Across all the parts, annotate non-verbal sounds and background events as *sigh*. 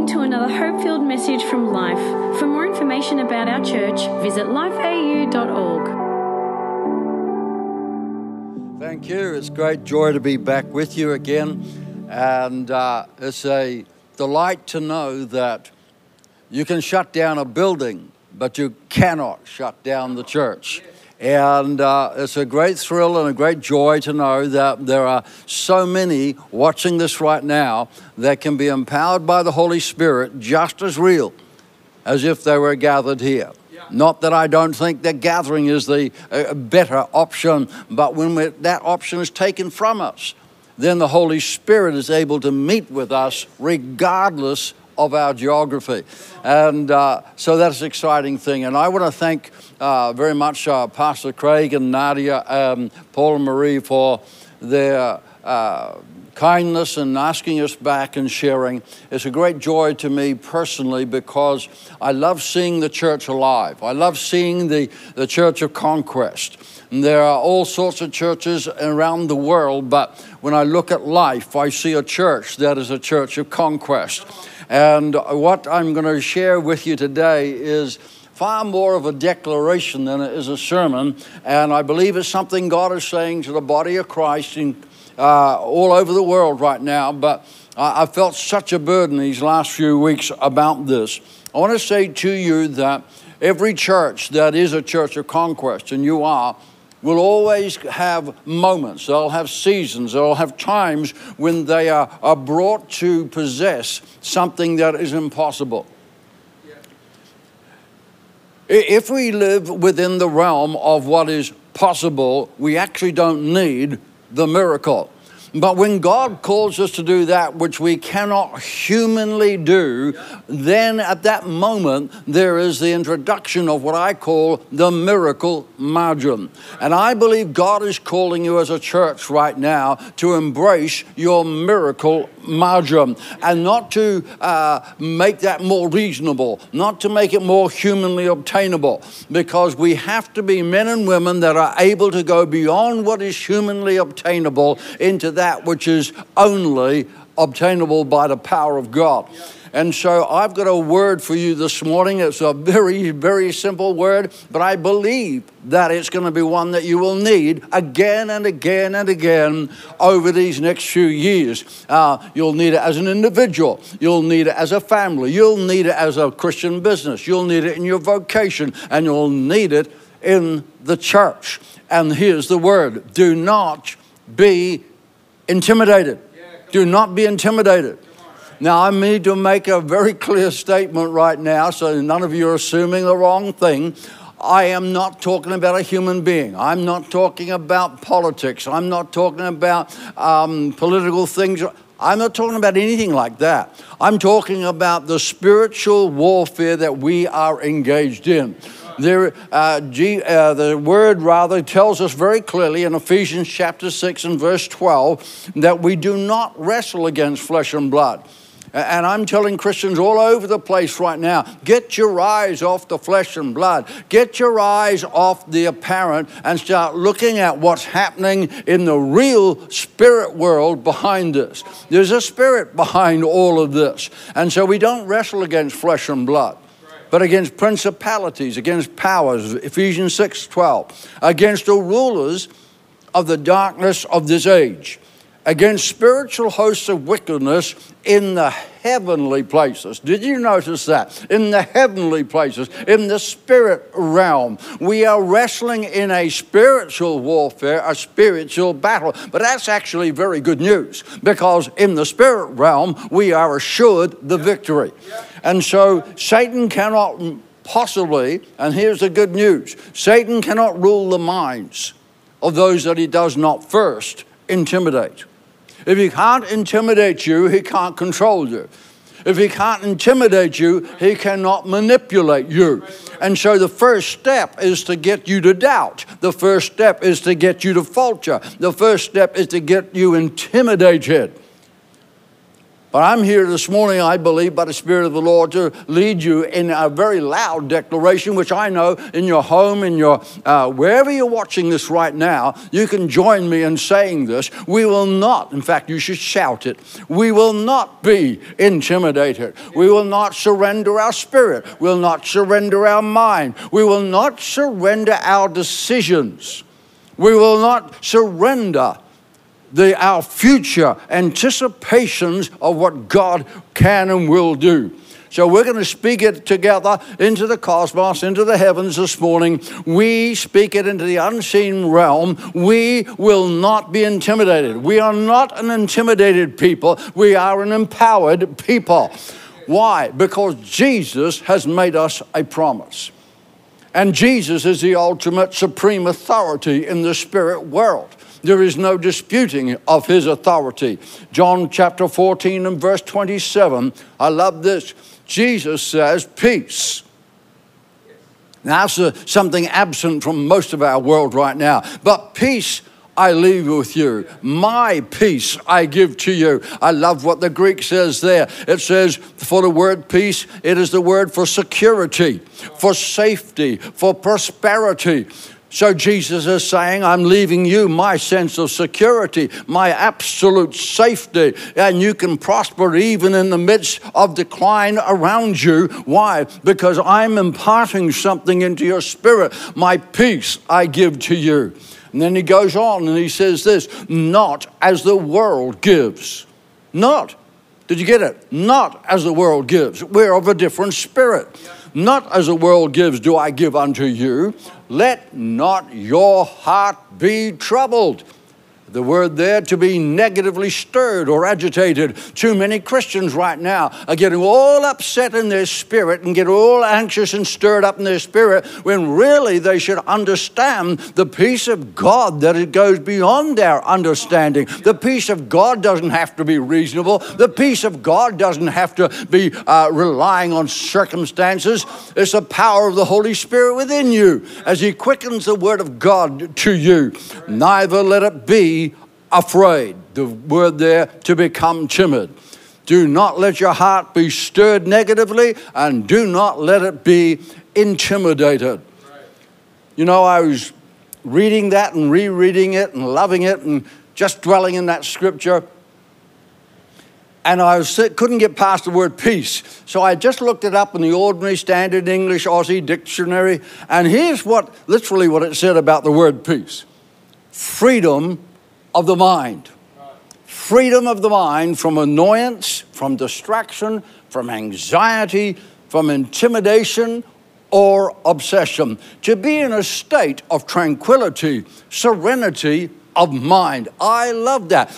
listening to another hope filled message from Life. For more information about our church, visit lifeau.org. Thank you. It's great joy to be back with you again. And uh, it's a delight to know that you can shut down a building, but you cannot shut down the church. And uh, it's a great thrill and a great joy to know that there are so many watching this right now that can be empowered by the Holy Spirit just as real as if they were gathered here. Not that I don't think that gathering is the uh, better option, but when that option is taken from us, then the Holy Spirit is able to meet with us regardless of our geography. And uh, so that's an exciting thing. And I want to thank uh, very much uh, Pastor Craig and Nadia, um, Paul and Marie for their uh, kindness and asking us back and sharing. It's a great joy to me personally because I love seeing the church alive. I love seeing the, the church of conquest. And there are all sorts of churches around the world, but when I look at life, I see a church that is a church of conquest. And what I'm going to share with you today is far more of a declaration than it is a sermon. And I believe it's something God is saying to the body of Christ in, uh, all over the world right now. But I, I felt such a burden these last few weeks about this. I want to say to you that every church that is a church of conquest, and you are, will always have moments, they'll have seasons, they'll have times when they are, are brought to possess something that is impossible. If we live within the realm of what is possible, we actually don't need the miracle. But when God calls us to do that which we cannot humanly do, then at that moment there is the introduction of what I call the miracle margin. And I believe God is calling you as a church right now to embrace your miracle margin and not to uh, make that more reasonable, not to make it more humanly obtainable, because we have to be men and women that are able to go beyond what is humanly obtainable into that which is only obtainable by the power of God. And so I've got a word for you this morning. It's a very, very simple word, but I believe that it's going to be one that you will need again and again and again over these next few years. Uh, you'll need it as an individual, you'll need it as a family, you'll need it as a Christian business, you'll need it in your vocation, and you'll need it in the church. And here's the word do not be intimidated. Do not be intimidated. Now, I need to make a very clear statement right now so none of you are assuming the wrong thing. I am not talking about a human being. I'm not talking about politics. I'm not talking about um, political things. I'm not talking about anything like that. I'm talking about the spiritual warfare that we are engaged in. There, uh, G, uh, the word rather tells us very clearly in Ephesians chapter 6 and verse 12 that we do not wrestle against flesh and blood. And I'm telling Christians all over the place right now get your eyes off the flesh and blood. Get your eyes off the apparent and start looking at what's happening in the real spirit world behind this. There's a spirit behind all of this. And so we don't wrestle against flesh and blood but against principalities, against powers, Ephesians 6 12, against the rulers of the darkness of this age, against spiritual hosts of wickedness in the heavenly places. Did you notice that? In the heavenly places, in the spirit realm. We are wrestling in a spiritual warfare, a spiritual battle. But that's actually very good news because in the spirit realm, we are assured the victory. And so Satan cannot possibly, and here's the good news Satan cannot rule the minds of those that he does not first intimidate. If he can't intimidate you, he can't control you. If he can't intimidate you, he cannot manipulate you. And so the first step is to get you to doubt. The first step is to get you to falter. The first step is to get you intimidated. But I'm here this morning, I believe, by the Spirit of the Lord to lead you in a very loud declaration, which I know in your home, in your uh, wherever you're watching this right now, you can join me in saying this. We will not, in fact, you should shout it. We will not be intimidated. We will not surrender our spirit. We'll not surrender our mind. We will not surrender our decisions. We will not surrender the, our future anticipations of what God can and will do. So we're going to speak it together into the cosmos, into the heavens this morning. We speak it into the unseen realm. We will not be intimidated. We are not an intimidated people. We are an empowered people. Why? Because Jesus has made us a promise. And Jesus is the ultimate supreme authority in the spirit world. There is no disputing of his authority. John chapter 14 and verse 27. I love this. Jesus says, Peace. Now, that's uh, something absent from most of our world right now. But peace I leave with you. My peace I give to you. I love what the Greek says there. It says, for the word peace, it is the word for security, for safety, for prosperity. So Jesus is saying, I'm leaving you my sense of security, my absolute safety, and you can prosper even in the midst of decline around you. Why? Because I'm imparting something into your spirit. My peace I give to you. And then he goes on and he says this not as the world gives. Not. Did you get it? Not as the world gives. We're of a different spirit. Not as the world gives, do I give unto you. Let not your heart be troubled. The word there to be negatively stirred or agitated. Too many Christians right now are getting all upset in their spirit and get all anxious and stirred up in their spirit when really they should understand the peace of God that it goes beyond our understanding. The peace of God doesn't have to be reasonable. The peace of God doesn't have to be uh, relying on circumstances. It's the power of the Holy Spirit within you as He quickens the word of God to you. Neither let it be afraid. The word there, to become timid. Do not let your heart be stirred negatively and do not let it be intimidated. You know, I was reading that and rereading it and loving it and just dwelling in that scripture. And I was, couldn't get past the word peace. So I just looked it up in the Ordinary Standard English Aussie Dictionary. And here's what, literally, what it said about the word peace freedom of the mind. Freedom of the mind from annoyance, from distraction, from anxiety, from intimidation or obsession. To be in a state of tranquility, serenity of mind. I love that.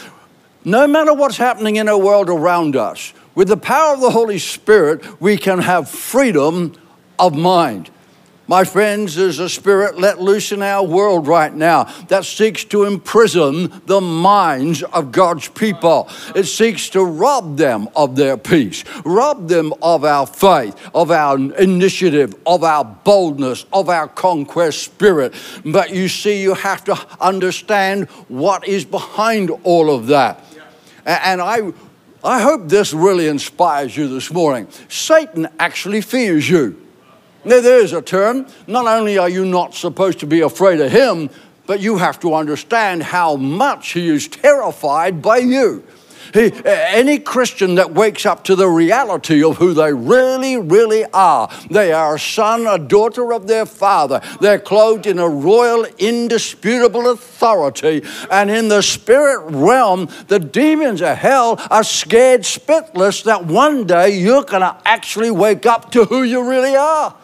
No matter what's happening in our world around us, with the power of the Holy Spirit, we can have freedom of mind. My friends, there's a spirit let loose in our world right now that seeks to imprison the minds of God's people. It seeks to rob them of their peace, rob them of our faith, of our initiative, of our boldness, of our conquest spirit. But you see, you have to understand what is behind all of that. And I, I hope this really inspires you this morning. Satan actually fears you. Now, there's a term. Not only are you not supposed to be afraid of him, but you have to understand how much he is terrified by you. He, any Christian that wakes up to the reality of who they really, really are, they are a son, a daughter of their father. They're clothed in a royal, indisputable authority. And in the spirit realm, the demons of hell are scared spitless that one day you're going to actually wake up to who you really are.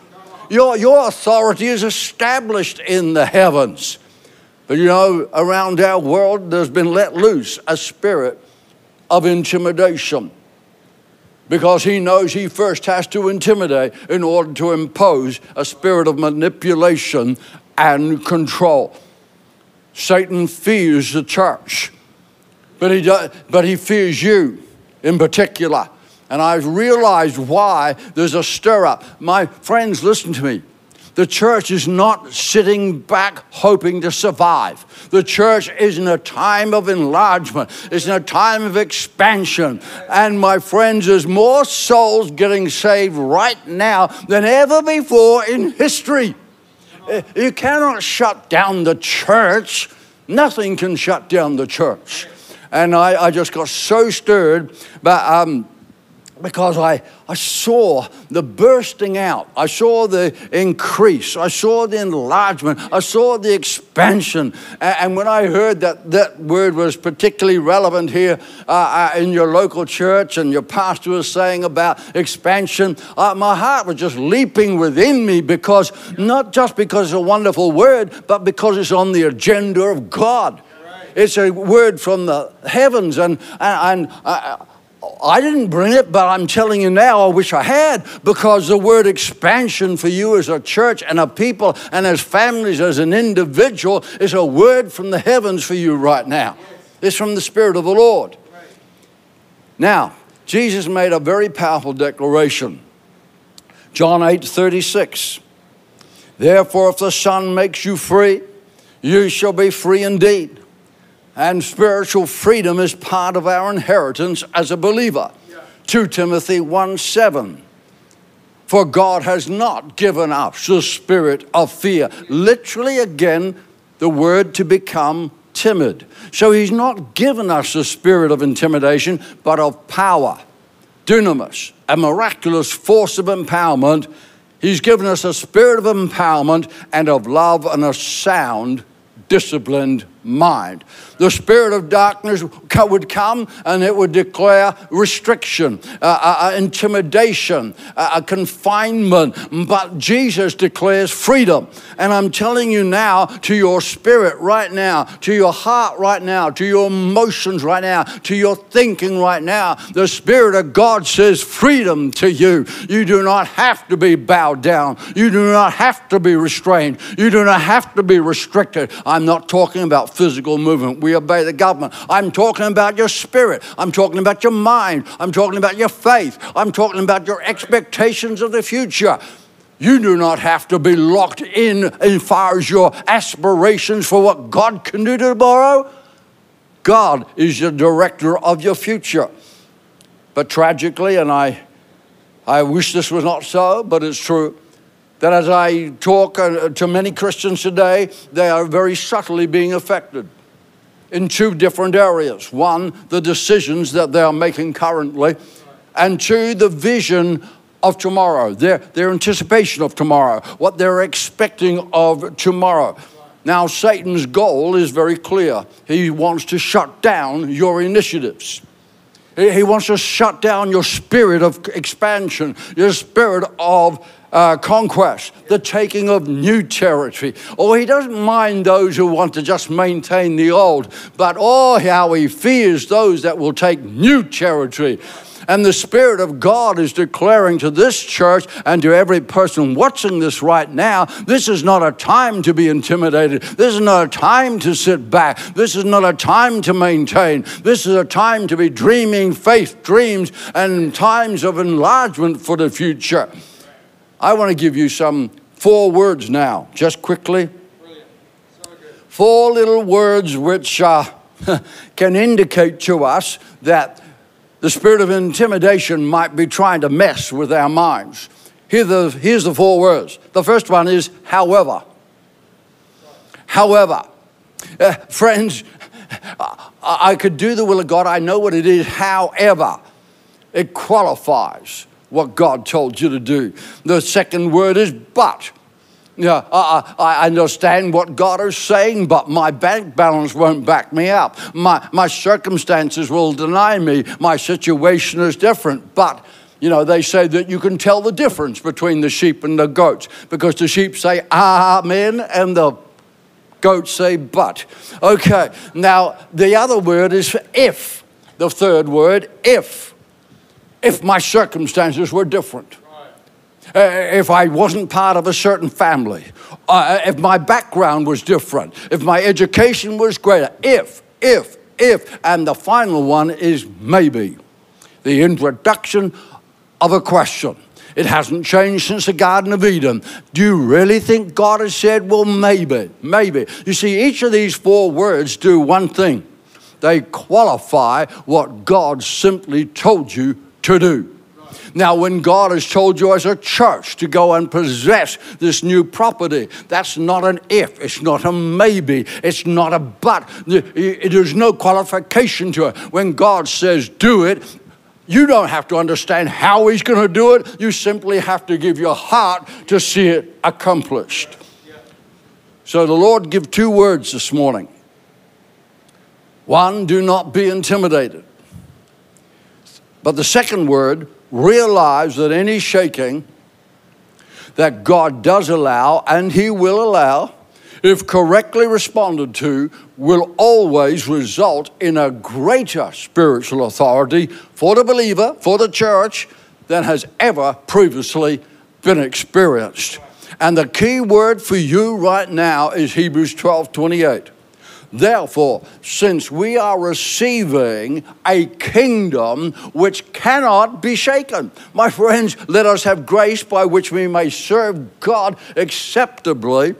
Your, your authority is established in the heavens. But you know, around our world, there's been let loose a spirit of intimidation because he knows he first has to intimidate in order to impose a spirit of manipulation and control. Satan fears the church, but he, does, but he fears you in particular. And I've realized why there's a stir up. My friends, listen to me. The church is not sitting back hoping to survive. The church is in a time of enlargement, it's in a time of expansion. And my friends, there's more souls getting saved right now than ever before in history. You cannot shut down the church. Nothing can shut down the church. And I, I just got so stirred. But um, because I, I saw the bursting out, I saw the increase, I saw the enlargement, I saw the expansion. And, when I heard that that word was particularly relevant here uh, uh, in your local church and your pastor was saying about expansion, uh, my heart was just leaping within me because not just because it's a wonderful word, but because it's on the agenda of God. It's a word from the heavens, and, and, and uh, I didn't bring it, but I'm telling you now, I wish I had, because the word expansion for you as a church and a people and as families, as an individual, is a word from the heavens for you right now. It's from the Spirit of the Lord. Now, Jesus made a very powerful declaration. John 8 36. Therefore, if the Son makes you free, you shall be free indeed. And spiritual freedom is part of our inheritance as a believer. Yeah. 2 Timothy 1 7. For God has not given us the spirit of fear. Literally, again, the word to become timid. So he's not given us the spirit of intimidation, but of power, dunamis, a miraculous force of empowerment. He's given us a spirit of empowerment and of love and a sound, disciplined mind. The spirit of darkness would come and it would declare restriction, uh, uh, uh intimidation, uh, confinement. But Jesus declares freedom. And I'm telling you now, to your spirit right now, to your heart right now, to your emotions right now, to your thinking right now, the Spirit of God says freedom to you. You do not have to be bowed down. You do not have to be restrained. You do not have to be restricted. I'm not talking about physical movement. We obey the government. I'm talking about your spirit. I'm talking about your mind. I'm talking about your faith. I'm talking about your expectations of the future. You do not have to be locked in as far as your aspirations for what God can do tomorrow. God is the director of your future. But tragically, and I, I wish this was not so, but it's true that as I talk uh, to many Christians today, they are very subtly being affected in two different areas. One, the decisions that they are making currently, and two, the vision of tomorrow, their, their anticipation of tomorrow, what they're expecting of tomorrow. Now, Satan's goal is very clear. He wants to shut down your initiatives. He wants to shut down your spirit of expansion, your spirit of uh, conquest, the taking of new territory. Oh, he doesn't mind those who want to just maintain the old, but oh, how he fears those that will take new territory. And the Spirit of God is declaring to this church and to every person watching this right now this is not a time to be intimidated. This is not a time to sit back. This is not a time to maintain. This is a time to be dreaming faith dreams and times of enlargement for the future. I want to give you some four words now, just quickly. Four little words which uh, *laughs* can indicate to us that the spirit of intimidation might be trying to mess with our minds. Here the, here's the four words. The first one is, however. However. Uh, friends, I, I could do the will of God. I know what it is. However, it qualifies what God told you to do. The second word is but. Yeah, I, I, understand what God is saying, but my bank balance won't back me up. My, my circumstances will deny me. My situation is different. But, you know, they say that you can tell the difference between the sheep and the goats because the sheep say amen and the goats say but. Okay, now the other word is if. The third word, if if my circumstances were different. Uh, if I wasn't part of a certain family, uh, if my background was different, if my education was greater, if, if, if, and the final one is maybe. The introduction of a question. It hasn't changed since the Garden of Eden. Do you really think God has said, well, maybe, maybe? You see, each of these four words do one thing they qualify what God simply told you to do. Now, when God has told you as a church to go and possess this new property, that's not an if, it's not a maybe, it's not a but. There's no qualification to it. When God says do it, you don't have to understand how He's going to do it. You simply have to give your heart to see it accomplished. So the Lord give two words this morning. One, do not be intimidated. But the second word, realize that any shaking that God does allow and He will allow, if correctly responded to, will always result in a greater spiritual authority for the believer, for the church, than has ever previously been experienced. And the key word for you right now is Hebrews 12 28. Therefore, since we are receiving a kingdom which cannot be shaken, my friends, let us have grace by which we may serve God acceptably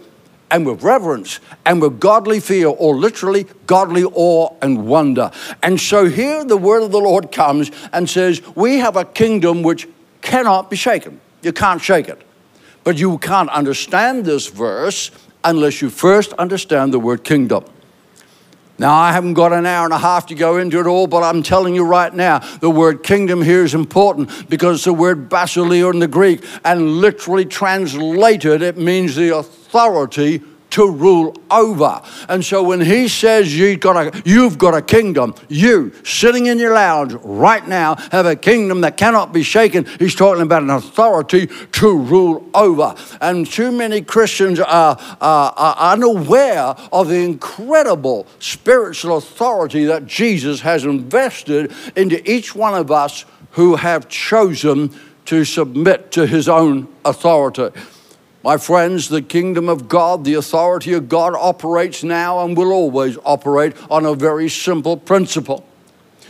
and with reverence and with godly fear, or literally godly awe and wonder. And so here the word of the Lord comes and says, We have a kingdom which cannot be shaken. You can't shake it. But you can't understand this verse unless you first understand the word kingdom. Now, I haven't got an hour and a half to go into it all, but I'm telling you right now, the word kingdom here is important because the word basileia in the Greek, and literally translated, it means the authority to rule over. And so when he says you've got, a, you've got a kingdom, you sitting in your lounge right now have a kingdom that cannot be shaken, he's talking about an authority to rule over. And too many Christians are, are, are unaware of the incredible spiritual authority that Jesus has invested into each one of us who have chosen to submit to his own authority. My friends, the kingdom of God, the authority of God operates now and will always operate on a very simple principle.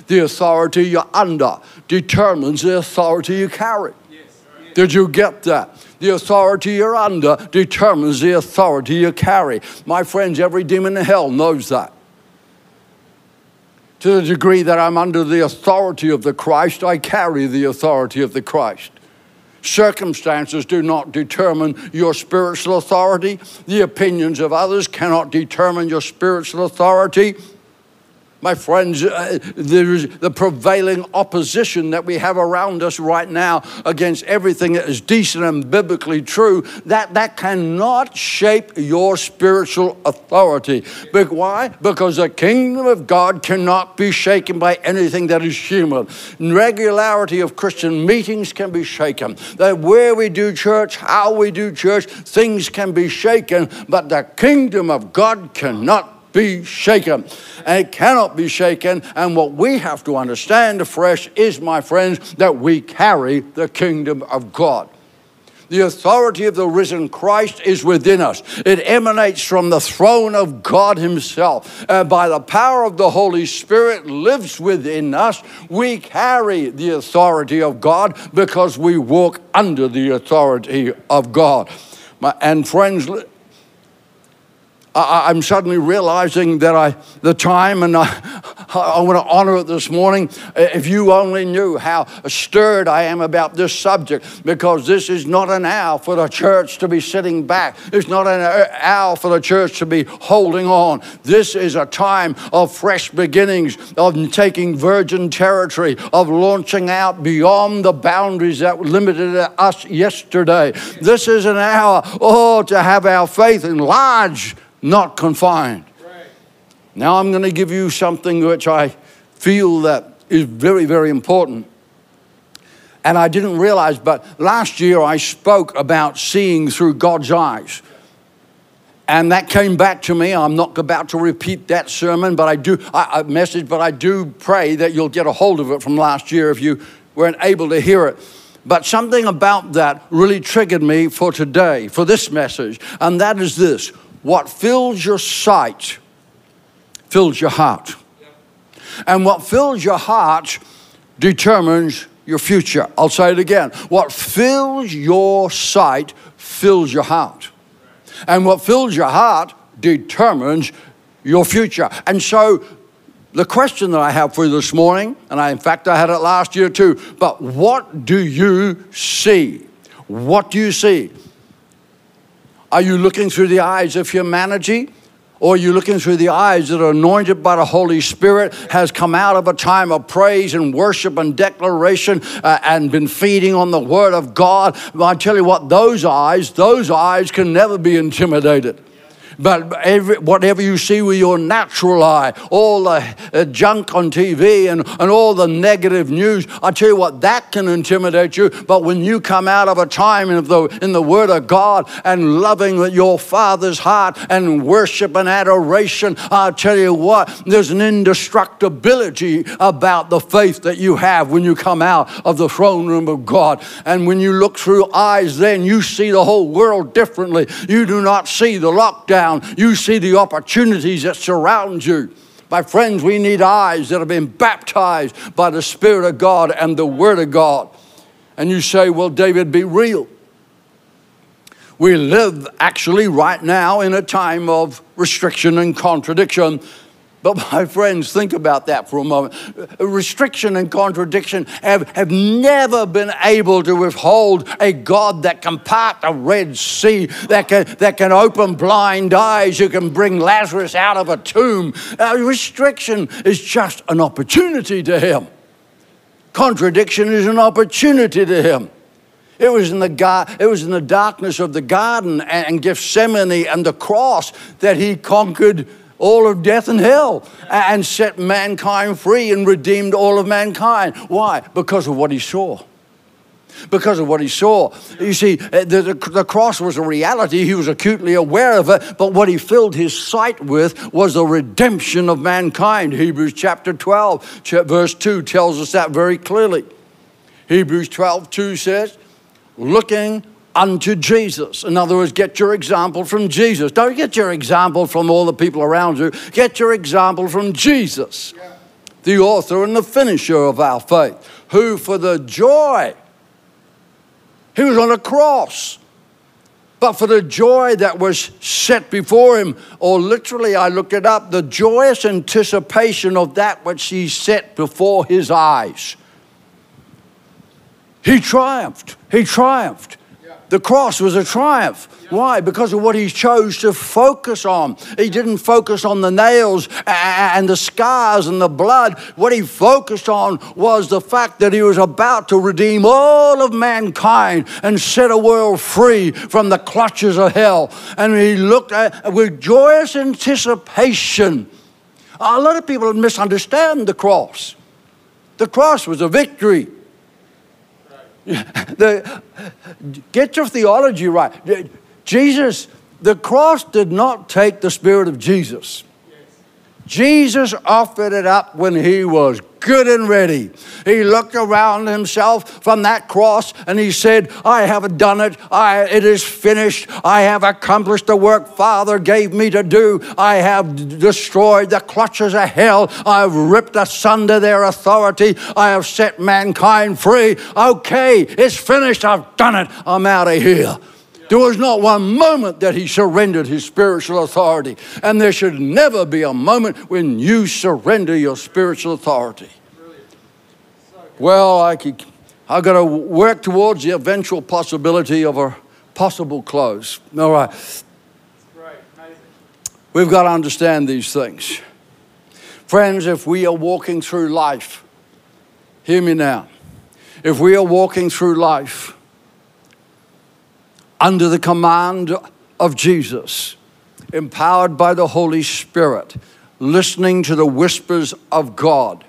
The authority you're under determines the authority you carry. Did you get that? The authority you're under determines the authority you carry. My friends, every demon in hell knows that. To the degree that I'm under the authority of the Christ, I carry the authority of the Christ. Circumstances do not determine your spiritual authority. The opinions of others cannot determine your spiritual authority. My friends, uh, the prevailing opposition that we have around us right now against everything that is decent and biblically true, that, that cannot shape your spiritual authority. But why? Because the kingdom of God cannot be shaken by anything that is human. Regularity of Christian meetings can be shaken. That where we do church, how we do church, things can be shaken, but the kingdom of God cannot be shaken. And it cannot be shaken. And what we have to understand afresh is, my friends, that we carry the kingdom of God. The authority of the risen Christ is within us. It emanates from the throne of God Himself. And by the power of the Holy Spirit lives within us. We carry the authority of God because we walk under the authority of God. And friends, I, am suddenly realizing that I, the time, and I, *laughs* I want to honor it this morning. Uh, if you only knew how stirred I am about this subject, because this is not an hour for the church to be sitting back. It's not an uh, hour for the church to be holding on. This is a time of fresh beginnings, of taking virgin territory, of launching out beyond the boundaries that limited us yesterday. This is an hour, oh, to have our faith enlarged not confined. Right. Now I'm going to give you something which I feel that is very, very important. And I didn't realize, but last year I spoke about seeing through God's eyes. And that came back to me. I'm not about to repeat that sermon, but I do, a message, but I do pray that you'll get a hold of it from last year if you weren't able to hear it. But something about that really triggered me for today, for this message, and that is this what fills your sight fills your heart. And what fills your heart determines your future. I'll say it again. What fills your sight fills your heart. And what fills your heart determines your future. And so the question that I have for you this morning, and I, in fact, I had it last year too, but what do you see? What do you see? Are you looking through the eyes of humanity? Or are you looking through the eyes that are anointed by the Holy Spirit, has come out of a time of praise and worship and declaration uh, and been feeding on the Word of God? I tell you what, those eyes, those eyes can never be intimidated. But every, whatever you see with your natural eye, all the uh, junk on TV and, and all the negative news, I tell you what, that can intimidate you. But when you come out of a time in the, in the Word of God and loving your Father's heart and worship and adoration, I tell you what, there's an indestructibility about the faith that you have when you come out of the throne room of God. And when you look through eyes, then you see the whole world differently. You do not see the lockdown you see the opportunities that surround you. My friends, we need eyes that have been baptized by the Spirit of God and the Word of God. And you say, Well, David, be real. We live actually right now in a time of restriction and contradiction but my friends, think about that for a moment. Restriction and contradiction have, have never been able to withhold a God that can part the Red Sea, that can, that can open blind eyes, who can bring Lazarus out of a tomb. Uh, restriction is just an opportunity to him. Contradiction is an opportunity to him. It was in the, it was in the darkness of the garden and Gethsemane and the cross that he conquered all of death and hell and set mankind free and redeemed all of mankind. Why? Because of what he saw. Because of what he saw. You see, uh, the, the, the, cross was a reality. He was acutely aware of it. But what he filled his sight with was the redemption of mankind. Hebrews chapter 12, verse 2 tells us that very clearly. Hebrews 12, 2 says, looking unto Jesus. In other words, get your example from Jesus. Don't get your example from all the people around you. Get your example from Jesus, the author and the finisher of our faith, who for the joy, he was on a cross. But for the joy that was set before him, or literally, I looked it up, the joyous anticipation of that which he set before his eyes. He triumphed. He triumphed. The cross was a triumph. Why? Because of what he chose to focus on. He didn't focus on the nails and the scars and the blood. What he focused on was the fact that he was about to redeem all of mankind and set a world free from the clutches of hell. And he looked at with joyous anticipation. A lot of people misunderstand the cross. The cross was a victory. The, get your theology right. Jesus, the cross did not take the spirit of Jesus. Jesus offered it up when he was good and ready. He looked around himself from that cross and he said, I have done it. I, it is finished. I have accomplished the work Father gave me to do. I have destroyed the clutches of hell. I have ripped asunder their authority. I have set mankind free. Okay, it's finished. I've done it. I'm out of here. There was not one moment that he surrendered his spiritual authority. And there should never be a moment when you surrender your spiritual authority. Well, I could, I've got to work towards the eventual possibility of a possible close. All right. We've got to understand these things. Friends, if we are walking through life, hear me now. If we are walking through life, under the command of Jesus, empowered by the Holy Spirit, listening to the whispers of God,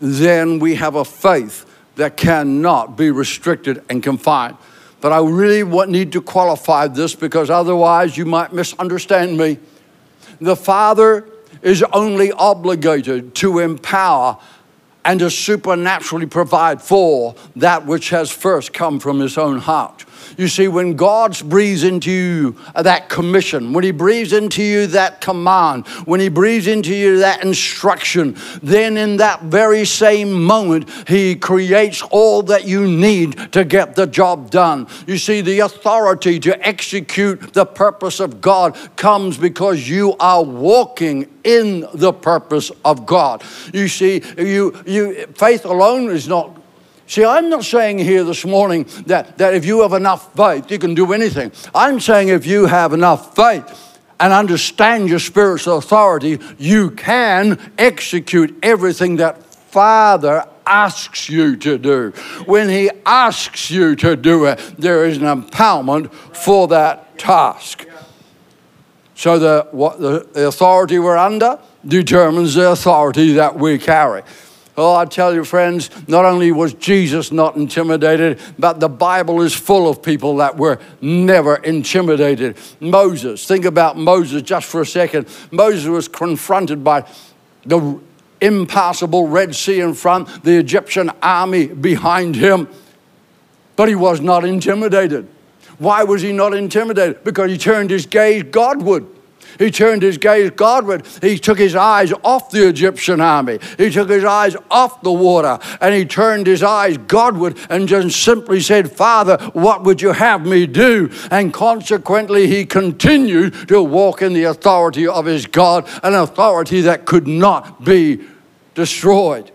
then we have a faith that cannot be restricted and confined. But I really need to qualify this because otherwise you might misunderstand me. The Father is only obligated to empower and to supernaturally provide for that which has first come from His own heart. You see, when God breathes into you that commission, when He breathes into you that command, when He breathes into you that instruction, then in that very same moment, He creates all that you need to get the job done. You see, the authority to execute the purpose of God comes because you are walking in the purpose of God. You see, you, you, faith alone is not See, I'm not saying here this morning that, that if you have enough faith, you can do anything. I'm saying if you have enough faith and understand your spiritual authority, you can execute everything that Father asks you to do. When He asks you to do it, there is an empowerment for that task. So the, what the authority we're under determines the authority that we carry. Oh, I tell you, friends, not only was Jesus not intimidated, but the Bible is full of people that were never intimidated. Moses, think about Moses just for a second. Moses was confronted by the impassable Red Sea in front, the Egyptian army behind him, but he was not intimidated. Why was he not intimidated? Because he turned his gaze Godward. He turned his gaze Godward. He took his eyes off the Egyptian army. He took his eyes off the water and he turned his eyes Godward and just simply said, Father, what would you have me do? And consequently, he continued to walk in the authority of his God, an authority that could not be destroyed.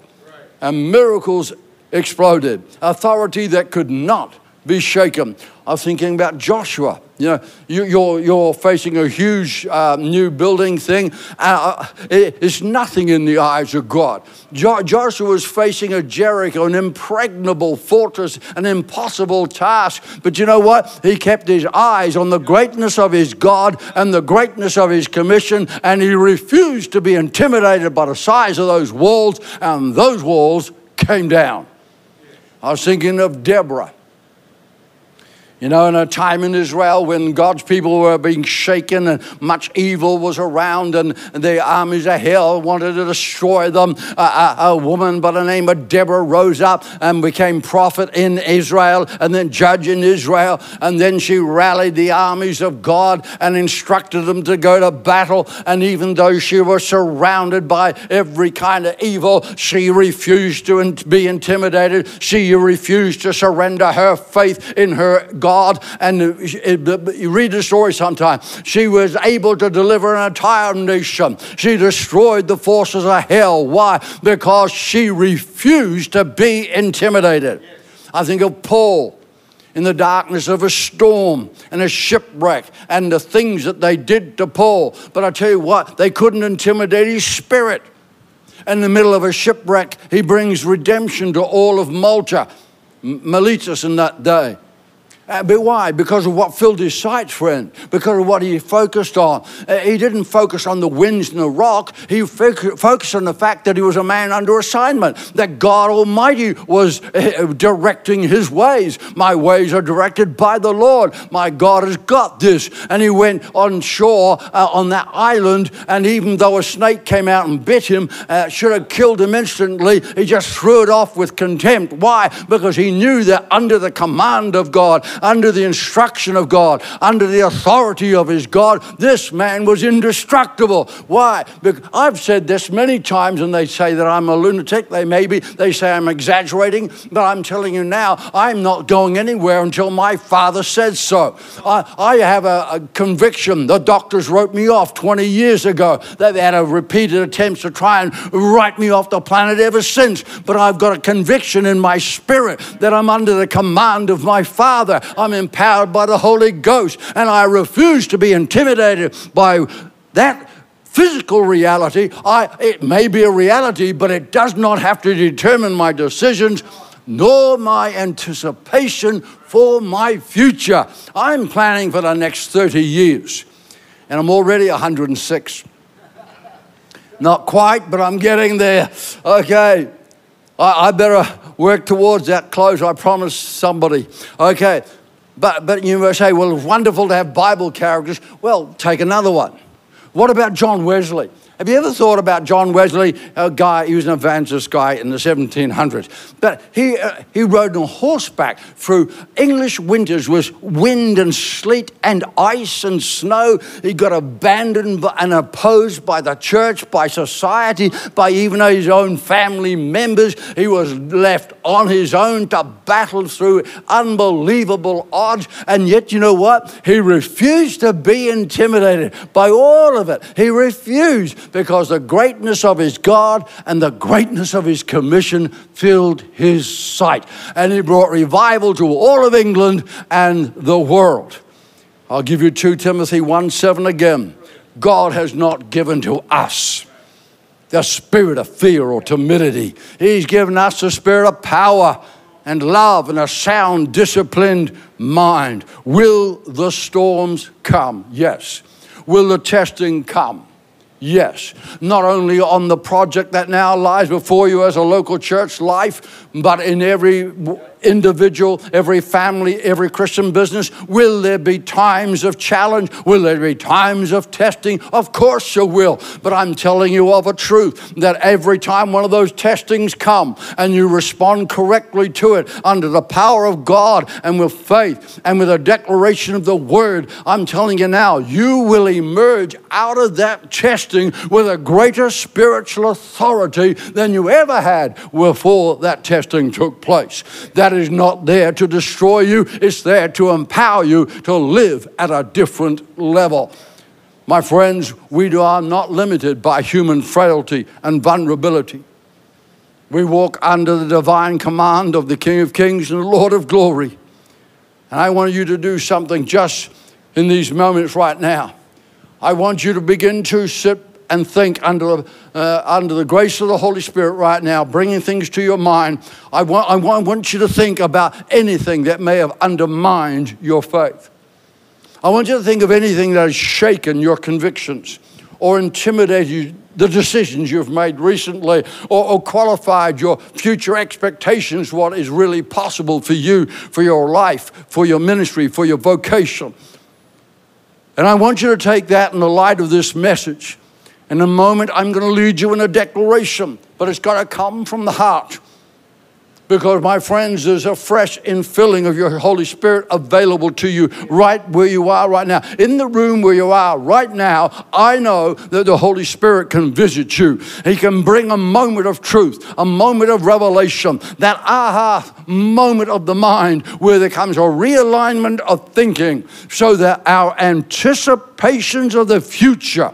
And miracles exploded, authority that could not be shaken. I'm thinking about Joshua. You know, you, are you're, you're facing a huge uh, new building thing. Uh, it, it's nothing in the eyes of God. Jo- Joshua was facing a Jericho, an impregnable fortress, an impossible task. But you know what? He kept his eyes on the greatness of his God and the greatness of his commission, and he refused to be intimidated by the size of those walls, and those walls came down. I was thinking of Deborah. You know, in a time in Israel when God's people were being shaken and much evil was around and the armies of hell wanted to destroy them, a, a, a, woman by the name of Deborah rose up and became prophet in Israel and then judge in Israel. And then she rallied the armies of God and instructed them to go to battle. And even though she was surrounded by every kind of evil, she refused to be intimidated. She refused to surrender her faith in her God God, and you read the story sometime. She was able to deliver an entire nation. She destroyed the forces of hell. Why? Because she refused to be intimidated. I think of Paul in the darkness of a storm and a shipwreck and the things that they did to Paul. But I tell you what, they couldn't intimidate his spirit. In the middle of a shipwreck, he brings redemption to all of Malta, Melita in that day. Uh, but why? Because of what filled his sights, friend. Because of what he focused on. Uh, he didn't focus on the winds and the rock. He focused on the fact that he was a man under assignment, that God Almighty was uh, directing his ways. My ways are directed by the Lord. My God has got this. And he went on shore uh, on that island, and even though a snake came out and bit him, uh, should have killed him instantly, he just threw it off with contempt. Why? Because he knew that under the command of God, under the instruction of God, under the authority of his God, this man was indestructible. Why? Because I've said this many times, and they say that I'm a lunatic. They maybe they say I'm exaggerating, but I'm telling you now, I'm not going anywhere until my father says so. I, I have a, a conviction. The doctors wrote me off 20 years ago. They've had a repeated attempts to try and write me off the planet ever since. But I've got a conviction in my spirit that I'm under the command of my Father. I'm empowered by the Holy Ghost, and I refuse to be intimidated by that physical reality. I, it may be a reality, but it does not have to determine my decisions nor my anticipation for my future. I'm planning for the next 30 years, and I'm already 106. Not quite, but I'm getting there. Okay, I, better work towards that close. I promised somebody. Okay, but, but you say, well, wonderful to have Bible characters. Well, take another one. What about John Wesley? Have you ever thought about John Wesley, a guy, he was an evangelist guy in the 1700s, but he, uh, he rode on horseback through English winters with wind and sleet and ice and snow. He got abandoned and opposed by the church, by society, by even his own family members. He was left on his own to battle through unbelievable odds, and yet, you know what? He refused to be intimidated by all of it. He refused because the greatness of his God and the greatness of his commission filled his sight. And he brought revival to all of England and the world. I'll give you 2 Timothy 1 7 again. God has not given to us the spirit of fear or timidity, He's given us the spirit of power and love and a sound, disciplined mind. Will the storms come? Yes. Will the testing come? Yes, not only on the project that now lies before you as a local church life, but in every individual, every family, every Christian business? Will there be times of challenge? Will there be times of testing? Of course you will. But I'm telling you of a truth that every time one of those testings come and you respond correctly to it under the power of God and with faith and with a declaration of the word, I'm telling you now, you will emerge out of that testing with a greater spiritual authority than you ever had before that testing took place. That that is not there to destroy you, it's there to empower you to live at a different level. My friends, we are not limited by human frailty and vulnerability. We walk under the divine command of the King of Kings and the Lord of Glory. And I want you to do something just in these moments right now. I want you to begin to sit and think under, uh, under the grace of the Holy Spirit right now, bringing things to your mind. I want, I, want, I want you to think about anything that may have undermined your faith. I want you to think of anything that has shaken your convictions or intimidated you, the decisions you've made recently or, or, qualified your future expectations, what is really possible for you, for your life, for your ministry, for your vocation. And I want you to take that in the light of this message in a moment, I'm going to lead you in a declaration, but it's got to come from the heart. Because, my friends, there's a fresh infilling of your Holy Spirit available to you right where you are right now. In the room where you are right now, I know that the Holy Spirit can visit you. He can bring a moment of truth, a moment of revelation, that aha moment of the mind where there comes a realignment of thinking so that our anticipations of the future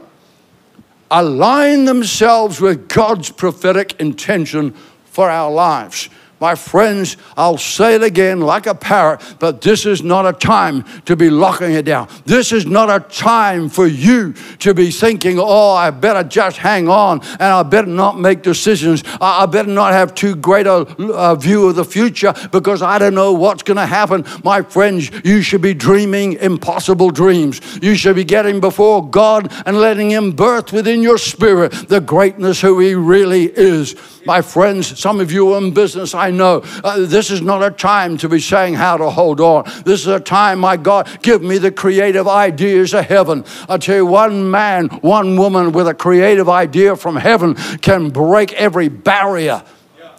align themselves with God's prophetic intention for our lives. My friends, I'll say it again like a parrot, but this is not a time to be locking it down. This is not a time for you to be thinking, oh, I better just hang on and I better not make decisions. I better not have too great a, a view of the future because I don't know what's going to happen. My friends, you should be dreaming impossible dreams. You should be getting before God and letting Him birth within your spirit the greatness who He really is. My friends, some of you in business, I know. Uh, this is not a time to be saying how to hold on. This is a time, my God, give me the creative ideas of heaven. I tell you, one man, one woman with a creative idea from heaven can break every barrier. Yeah.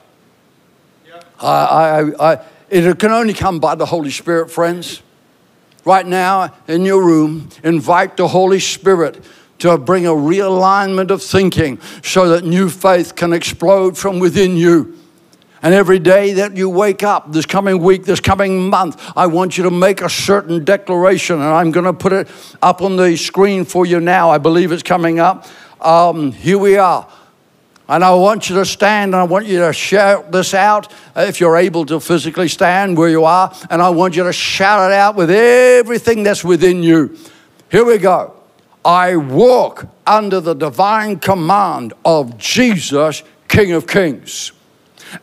Yeah. I, I, I, it can only come by the Holy Spirit, friends. Right now, in your room, invite the Holy Spirit to bring a realignment of thinking so that new faith can explode from within you. And every day that you wake up, this coming week, this coming month, I want you to make a certain declaration. And I'm going to put it up on the screen for you now. I believe it's coming up. Um, here we are. And I want you to stand and I want you to shout this out if you're able to physically stand where you are. And I want you to shout it out with everything that's within you. Here we go. I walk under the divine command of Jesus, King of Kings.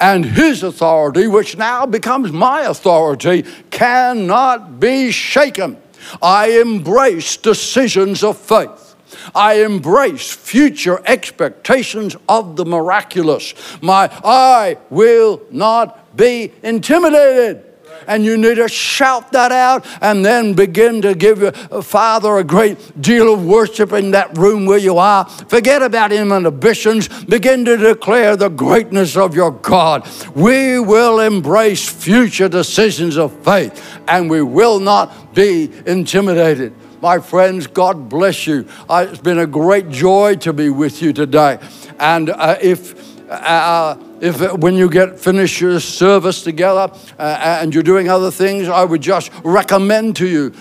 And his authority, which now becomes my authority, cannot be shaken. I embrace decisions of faith. I embrace future expectations of the miraculous. My I will not be intimidated. And you need to shout that out and then begin to give your Father a great deal of worship in that room where you are. Forget about inhibitions. Begin to declare the greatness of your God. We will embrace future decisions of faith and we will not be intimidated. My friends, God bless you. Uh, it's been a great joy to be with you today. And uh, if uh, if uh, when you get finish your service together uh, and you're doing other things, I would just recommend to you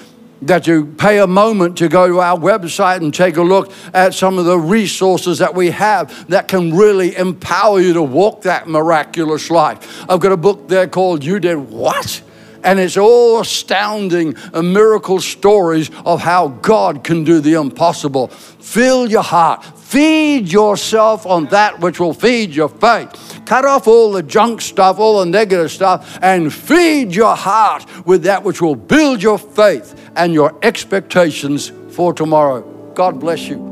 that you pay a moment to go to our website and take a look at some of the resources that we have that can really empower you to walk that miraculous life. I've got a book there called You Did What? And it's all astounding miracle stories of how God can do the impossible. Fill your heart, feed yourself on that which will feed your faith. Cut off all the junk stuff, all the negative stuff, and feed your heart with that which will build your faith and your expectations for tomorrow. God bless you.